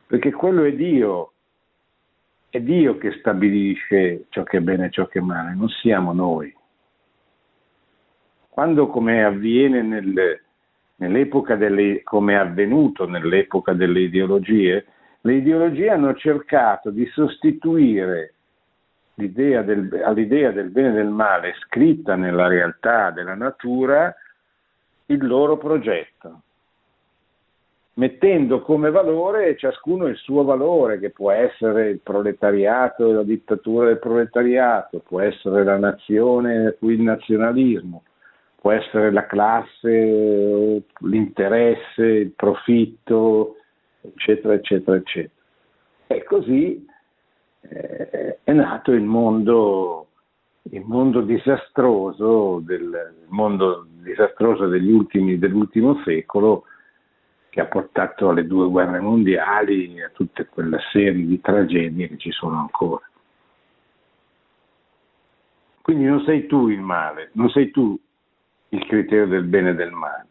B: perché quello è Dio, è Dio che stabilisce ciò che è bene e ciò che è male, non siamo noi. Quando, come avviene nel, nell'epoca delle, come è avvenuto nell'epoca delle ideologie, le ideologie hanno cercato di sostituire l'idea del, all'idea del bene e del male scritta nella realtà della natura il loro progetto, mettendo come valore ciascuno il suo valore, che può essere il proletariato e la dittatura del proletariato, può essere la nazione e il nazionalismo, può essere la classe, l'interesse, il profitto, eccetera, eccetera, eccetera. E così eh, è nato il mondo, il mondo disastroso, del, mondo disastroso degli ultimi, dell'ultimo secolo che ha portato alle due guerre mondiali e a tutta quella serie di tragedie che ci sono ancora. Quindi non sei tu il male, non sei tu il criterio del bene e del male.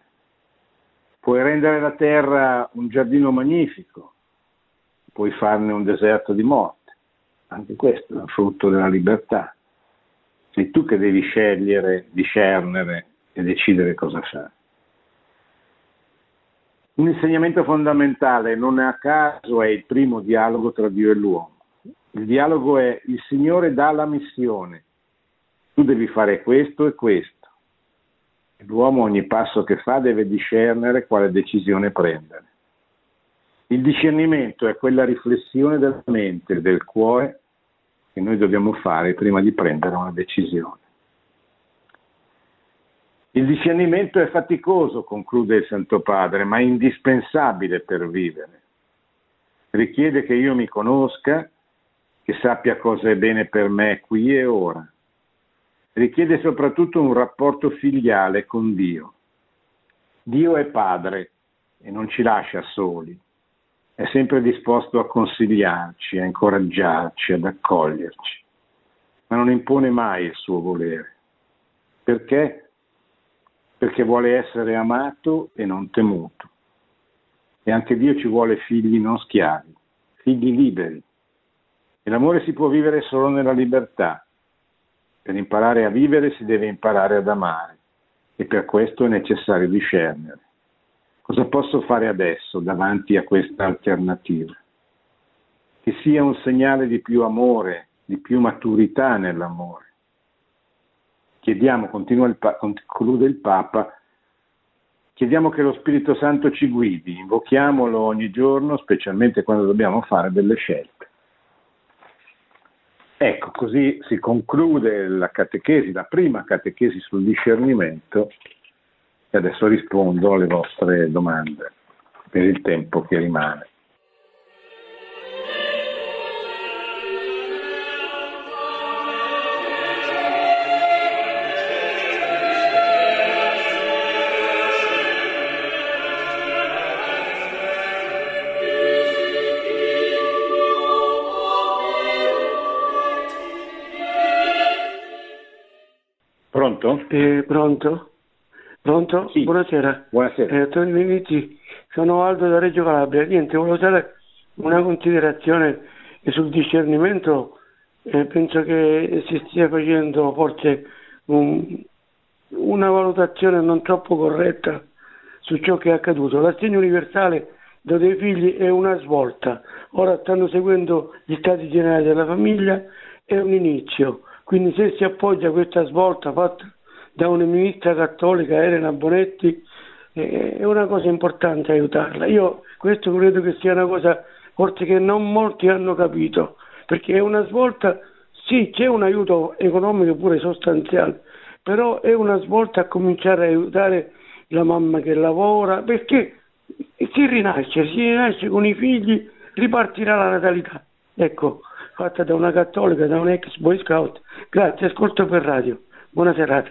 B: Puoi rendere la terra un giardino magnifico, puoi farne un deserto di morte, anche questo è un frutto della libertà. Sei tu che devi scegliere, discernere e decidere cosa fare. Un insegnamento fondamentale, non a caso, è il primo dialogo tra Dio e l'uomo. Il dialogo è il Signore dà la missione, tu devi fare questo e questo L'uomo ogni passo che fa deve discernere quale decisione prendere. Il discernimento è quella riflessione della mente e del cuore che noi dobbiamo fare prima di prendere una decisione. Il discernimento è faticoso, conclude il Santo Padre, ma indispensabile per vivere. Richiede che io mi conosca, che sappia cosa è bene per me qui e ora richiede soprattutto un rapporto filiale con Dio. Dio è padre e non ci lascia soli, è sempre disposto a consigliarci, a incoraggiarci, ad accoglierci, ma non impone mai il suo volere. Perché? Perché vuole essere amato e non temuto. E anche Dio ci vuole figli non schiavi, figli liberi. E l'amore si può vivere solo nella libertà, per imparare a vivere si deve imparare ad amare e per questo è necessario discernere. Cosa posso fare adesso davanti a questa alternativa? Che sia un segnale di più amore, di più maturità nell'amore. Chiediamo, il, conclude il Papa, chiediamo che lo Spirito Santo ci guidi, invochiamolo ogni giorno, specialmente quando dobbiamo fare delle scelte. Ecco, così si conclude la catechesi, la prima catechesi sul discernimento e adesso rispondo alle vostre domande per il tempo che rimane.
C: Pronto? Eh, pronto? Pronto?
B: Sì.
C: Buonasera.
B: Buonasera.
C: Eh, Tony Venizzi, sono Aldo da Reggio Calabria. Niente, volevo dare una considerazione sul discernimento. Eh, penso che si stia facendo forse un, una valutazione non troppo corretta su ciò che è accaduto. L'assegno universale da dei figli è una svolta. Ora stanno seguendo gli stati generali della famiglia, è un inizio. Quindi se si appoggia questa svolta fatta da una ministra cattolica, Elena Bonetti, è una cosa importante aiutarla. Io questo credo che sia una cosa forse che non molti hanno capito, perché è una svolta, sì, c'è un aiuto economico pure sostanziale, però è una svolta a cominciare a aiutare la mamma che lavora, perché si rinasce, si rinasce con i figli, ripartirà la natalità. Ecco, fatta da una cattolica, da un ex boy scout. Grazie, ascolto per radio. Buona serata.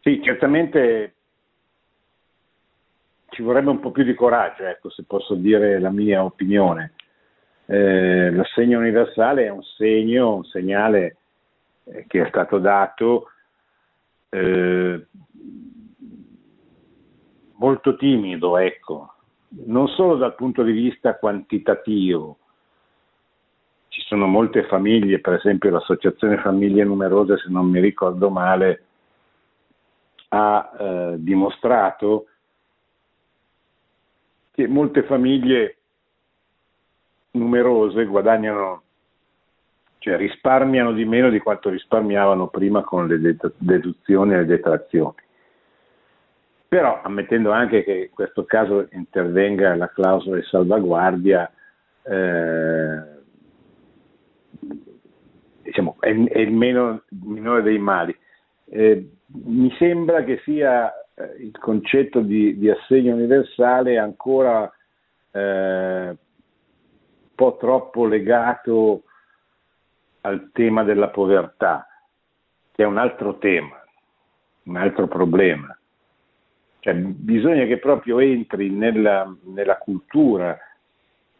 B: Sì, certamente ci vorrebbe un po' più di coraggio, ecco, se posso dire la mia opinione. Eh, l'assegno universale è un segno, un segnale eh, che è stato dato eh, molto timido, ecco, non solo dal punto di vista quantitativo. Ci sono molte famiglie, per esempio l'associazione Famiglie Numerose, se non mi ricordo male, ha eh, dimostrato che molte famiglie numerose guadagnano, cioè risparmiano di meno di quanto risparmiavano prima con le deduzioni e le detrazioni. Però ammettendo anche che in questo caso intervenga la clausola di salvaguardia, eh, diciamo, è, è il, meno, minore dei mali. Eh, mi sembra che sia eh, il concetto di, di, assegno universale ancora eh, un po' troppo legato al tema della povertà, che è un altro tema, un altro problema. Cioè, bisogna che proprio entri nella, nella cultura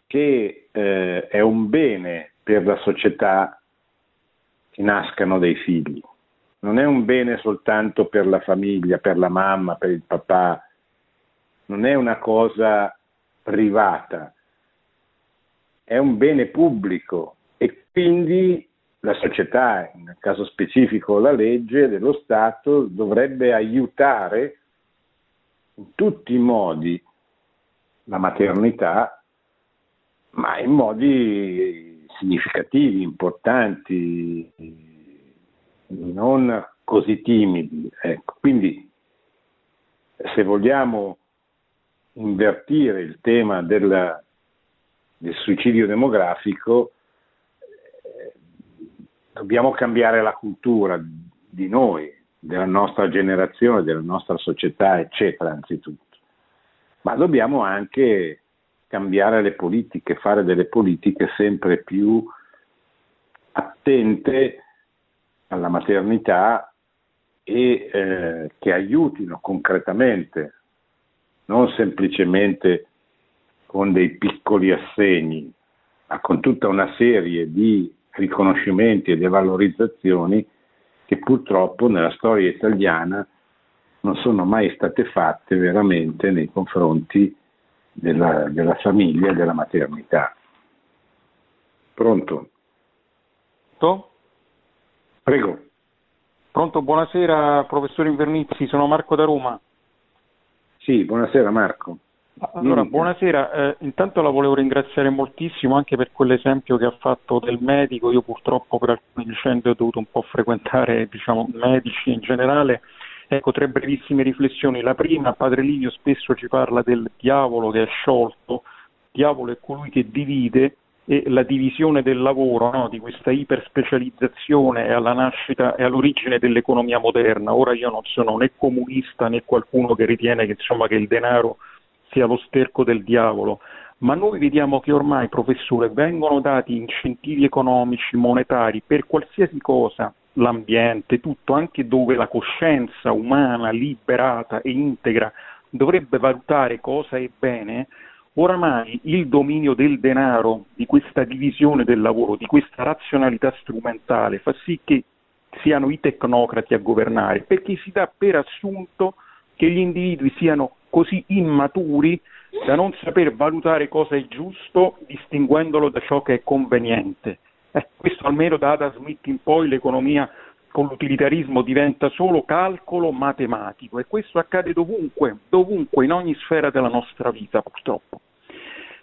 B: che eh, è un bene per la società che nascano dei figli. Non è un bene soltanto per la famiglia, per la mamma, per il papà, non è una cosa privata, è un bene pubblico e quindi la società, nel caso specifico la legge dello Stato, dovrebbe aiutare in tutti i modi la maternità, ma in modi significativi, importanti, non così timidi. Ecco. Quindi se vogliamo invertire il tema della, del suicidio demografico, eh, dobbiamo cambiare la cultura di noi, della nostra generazione, della nostra società, eccetera, anzitutto. Ma dobbiamo anche cambiare le politiche, fare delle politiche sempre più attente alla maternità e eh, che aiutino concretamente, non semplicemente con dei piccoli assegni, ma con tutta una serie di riconoscimenti e di valorizzazioni che purtroppo nella storia italiana non sono mai state fatte veramente nei confronti della, della famiglia e della maternità. Pronto?
D: Pronto?
B: Prego.
D: Pronto, buonasera professore Invernizzi, sono Marco da Roma.
B: Sì, buonasera Marco.
D: Allora, buonasera, eh, intanto la volevo ringraziare moltissimo anche per quell'esempio che ha fatto del medico, io purtroppo per alcune vicende ho dovuto un po' frequentare diciamo, medici in generale, ecco tre brevissime riflessioni, la prima, padre Livio spesso ci parla del diavolo che è sciolto, diavolo è colui che divide, e la divisione del lavoro, no? di questa iperspecializzazione è alla nascita e all'origine dell'economia moderna. Ora io non sono né comunista né qualcuno che ritiene che, insomma, che il denaro sia lo sterco del diavolo, ma noi vediamo che ormai, professore, vengono dati incentivi economici, monetari per qualsiasi cosa, l'ambiente, tutto, anche dove la coscienza umana liberata e integra dovrebbe valutare cosa è bene, Oramai il dominio del denaro, di questa divisione del lavoro, di questa razionalità strumentale, fa sì che siano i tecnocrati a governare, perché si dà per assunto che gli individui siano così immaturi da non saper valutare cosa è giusto distinguendolo da ciò che è conveniente. Eh, questo almeno da Adam Smith in poi l'economia con l'utilitarismo diventa solo calcolo matematico e questo accade dovunque, dovunque, in ogni sfera della nostra vita purtroppo.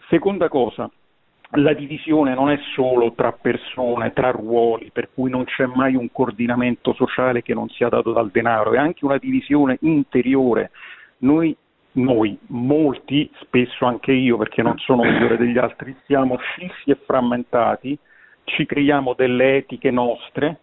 D: Seconda cosa, la divisione non è solo tra persone, tra ruoli, per cui non c'è mai un coordinamento sociale che non sia dato dal denaro, è anche una divisione interiore. Noi, noi molti, spesso anche io, perché non sono migliore degli altri, siamo scissi e frammentati, ci creiamo delle etiche nostre,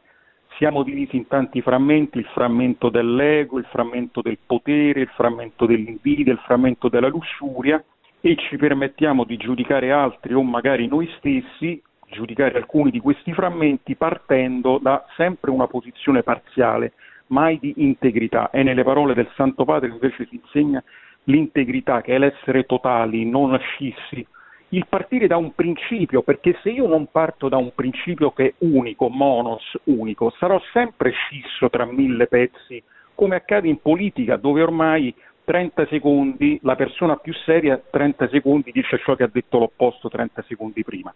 D: siamo divisi in tanti frammenti, il frammento dell'ego, il frammento del potere, il frammento dell'invidia, il frammento della lussuria e ci permettiamo di giudicare altri o magari noi stessi, giudicare alcuni di questi frammenti partendo da sempre una posizione parziale, mai di integrità. E nelle parole del Santo Padre invece si insegna l'integrità, che è l'essere totali, non scissi, il partire da un principio, perché se io non parto da un principio che è unico, monos, unico, sarò sempre scisso tra mille pezzi, come accade in politica, dove ormai 30 secondi, la persona più seria 30 secondi dice ciò che ha detto l'opposto 30 secondi prima.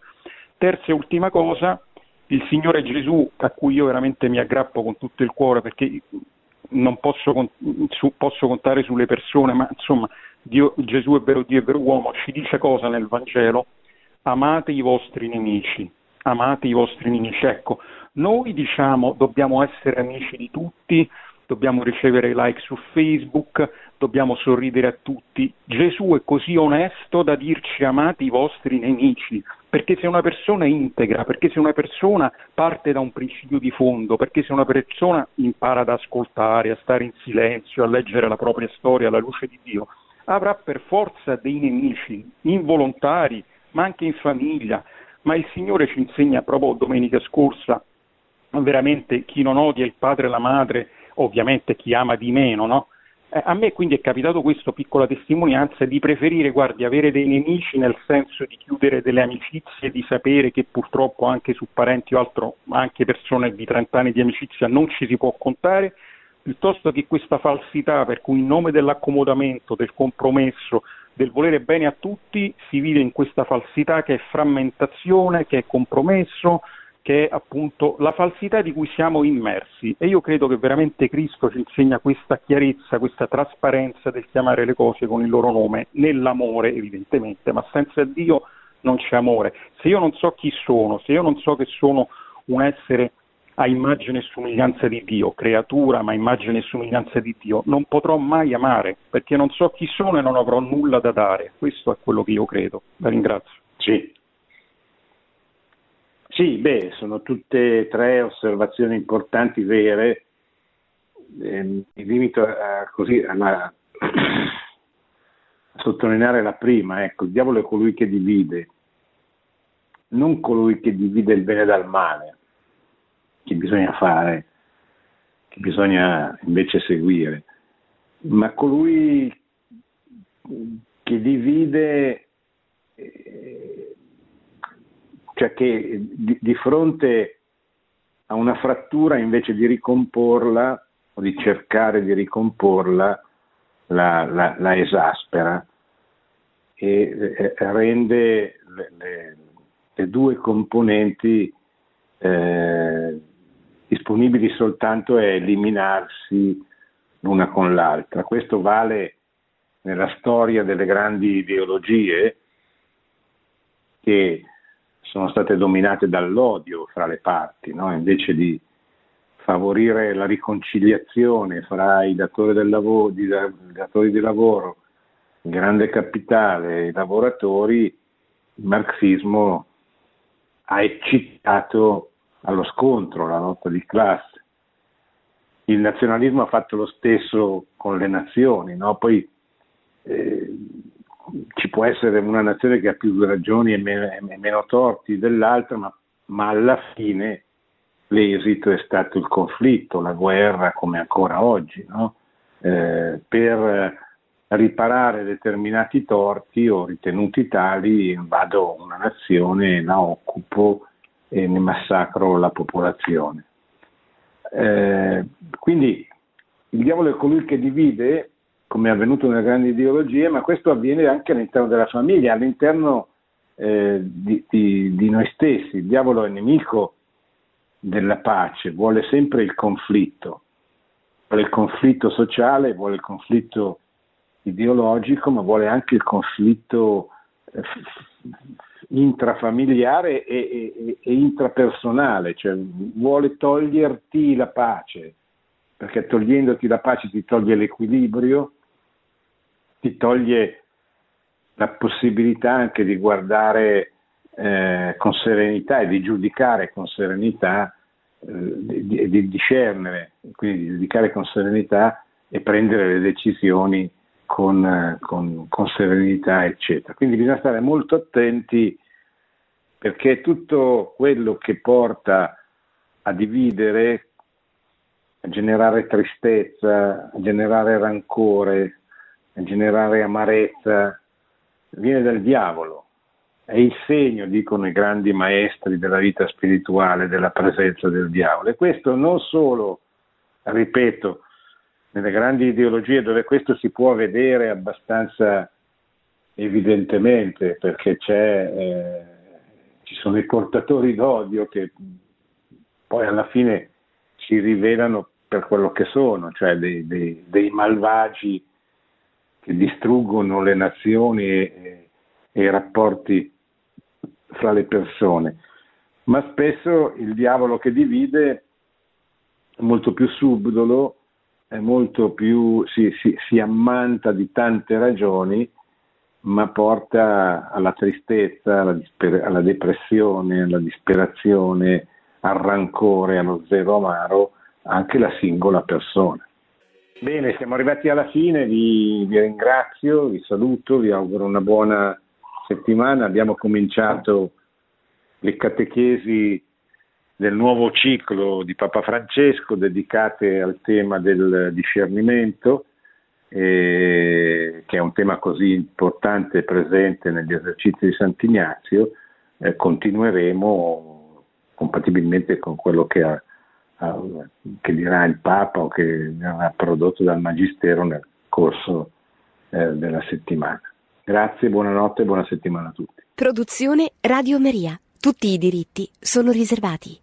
D: Terza e ultima cosa, il Signore Gesù, a cui io veramente mi aggrappo con tutto il cuore, perché non posso, su, posso contare sulle persone, ma insomma Dio, Gesù è vero Dio, è vero uomo, ci dice cosa nel Vangelo? Amate i vostri nemici, amate i vostri nemici. Ecco, noi diciamo dobbiamo essere amici di tutti, dobbiamo ricevere like su Facebook, dobbiamo sorridere a tutti. Gesù è così onesto da dirci amate i vostri nemici, perché se una persona integra, perché se una persona parte da un principio di fondo, perché se una persona impara ad ascoltare, a stare in silenzio, a leggere la propria storia alla luce di Dio, avrà per forza dei nemici involontari, ma anche in famiglia. Ma il Signore ci insegna proprio domenica scorsa, veramente chi non odia il padre e la madre, ovviamente chi ama di meno, no? Eh, a me quindi è capitato questo, piccola testimonianza, di preferire, guardi, avere dei nemici nel senso di chiudere delle amicizie, di sapere che purtroppo anche su parenti o altro, anche persone di 30 anni di amicizia non ci si può contare, piuttosto che questa falsità per cui in nome dell'accomodamento, del compromesso, del volere bene a tutti, si vive in questa falsità che è frammentazione, che è compromesso, che è appunto la falsità di cui siamo immersi. E io credo che veramente Cristo ci insegna questa chiarezza, questa trasparenza del chiamare le cose con il loro nome, nell'amore evidentemente, ma senza Dio non c'è amore. Se io non so chi sono, se io non so che sono un essere a immagine e somiglianza di Dio, creatura ma immagine e somiglianza di Dio, non potrò mai amare perché non so chi sono e non avrò nulla da dare. Questo è quello che io credo. La ringrazio.
B: Sì. Sì, beh, sono tutte e tre osservazioni importanti, vere. Eh, mi limito a, così, a, a, sottolineare la prima. Ecco, il diavolo è colui che divide, non colui che divide il bene dal male che bisogna fare, che bisogna invece seguire, ma colui che divide, eh, cioè che di, di fronte a una frattura invece di ricomporla o di cercare di ricomporla, la, la, la esaspera e eh, rende le, le, le, due componenti eh, disponibili soltanto a eliminarsi l'una con l'altra. Questo vale nella storia delle grandi ideologie che sono state dominate dall'odio fra le parti, no? invece di favorire la riconciliazione fra i datori, del lavoro, i datori di lavoro, il grande capitale e i lavoratori, il marxismo ha eccitato allo scontro, alla lotta di classe. Il nazionalismo ha fatto lo stesso con le nazioni, no? poi eh, ci può essere una nazione che ha più ragioni e meno, e meno torti dell'altra, ma, ma, alla fine l'esito è stato il conflitto, la guerra come ancora oggi. No? Eh, per riparare determinati torti o ritenuti tali vado una nazione, la occupo e ne massacro la popolazione. Eh, quindi il diavolo è colui che divide, come è avvenuto nelle grandi ideologie, ma questo avviene anche all'interno della famiglia, all'interno eh, di, di, di, noi stessi. Il diavolo è nemico della pace, vuole sempre il conflitto, vuole il conflitto sociale, vuole il conflitto ideologico, ma vuole anche il conflitto eh, intrafamiliare e, e, e, intrapersonale, cioè vuole toglierti la pace, perché togliendoti la pace ti toglie l'equilibrio, ti toglie la possibilità anche di guardare eh, con serenità e di giudicare con serenità, eh, di, di discernere, quindi di giudicare con serenità e prendere le decisioni con, con, con, serenità, eccetera. Quindi bisogna stare molto attenti perché tutto quello che porta a dividere, a generare tristezza, a generare rancore, generare amarezza, viene dal diavolo. È il segno, dicono i grandi maestri della vita spirituale, della presenza del diavolo. E questo non solo, ripeto, nelle grandi ideologie dove questo si può vedere abbastanza evidentemente, perché eh, ci sono i portatori d'odio che poi alla fine si rivelano per quello che sono, cioè dei, dei, dei malvagi che distruggono le nazioni e, e i rapporti fra le persone. Ma spesso il diavolo che divide è molto più subdolo è molto più, si, si, si ammanta di tante ragioni, ma porta alla tristezza, alla, disper- alla, depressione, alla disperazione, al rancore, allo zero amaro anche la singola persona. Bene, siamo arrivati alla fine, vi, vi ringrazio, vi saluto, vi auguro una buona settimana. Abbiamo cominciato le catechesi del nuovo ciclo di Papa Francesco dedicate al tema del discernimento, eh, che è un tema così importante e presente negli esercizi di Sant'Ignazio, eh, continueremo compatibilmente con quello che, ha, che, dirà il Papa o che verrà prodotto dal Magistero nel corso eh, della settimana. Grazie, buonanotte e buona settimana a tutti.
A: Produzione Radio Maria. Tutti i diritti sono riservati.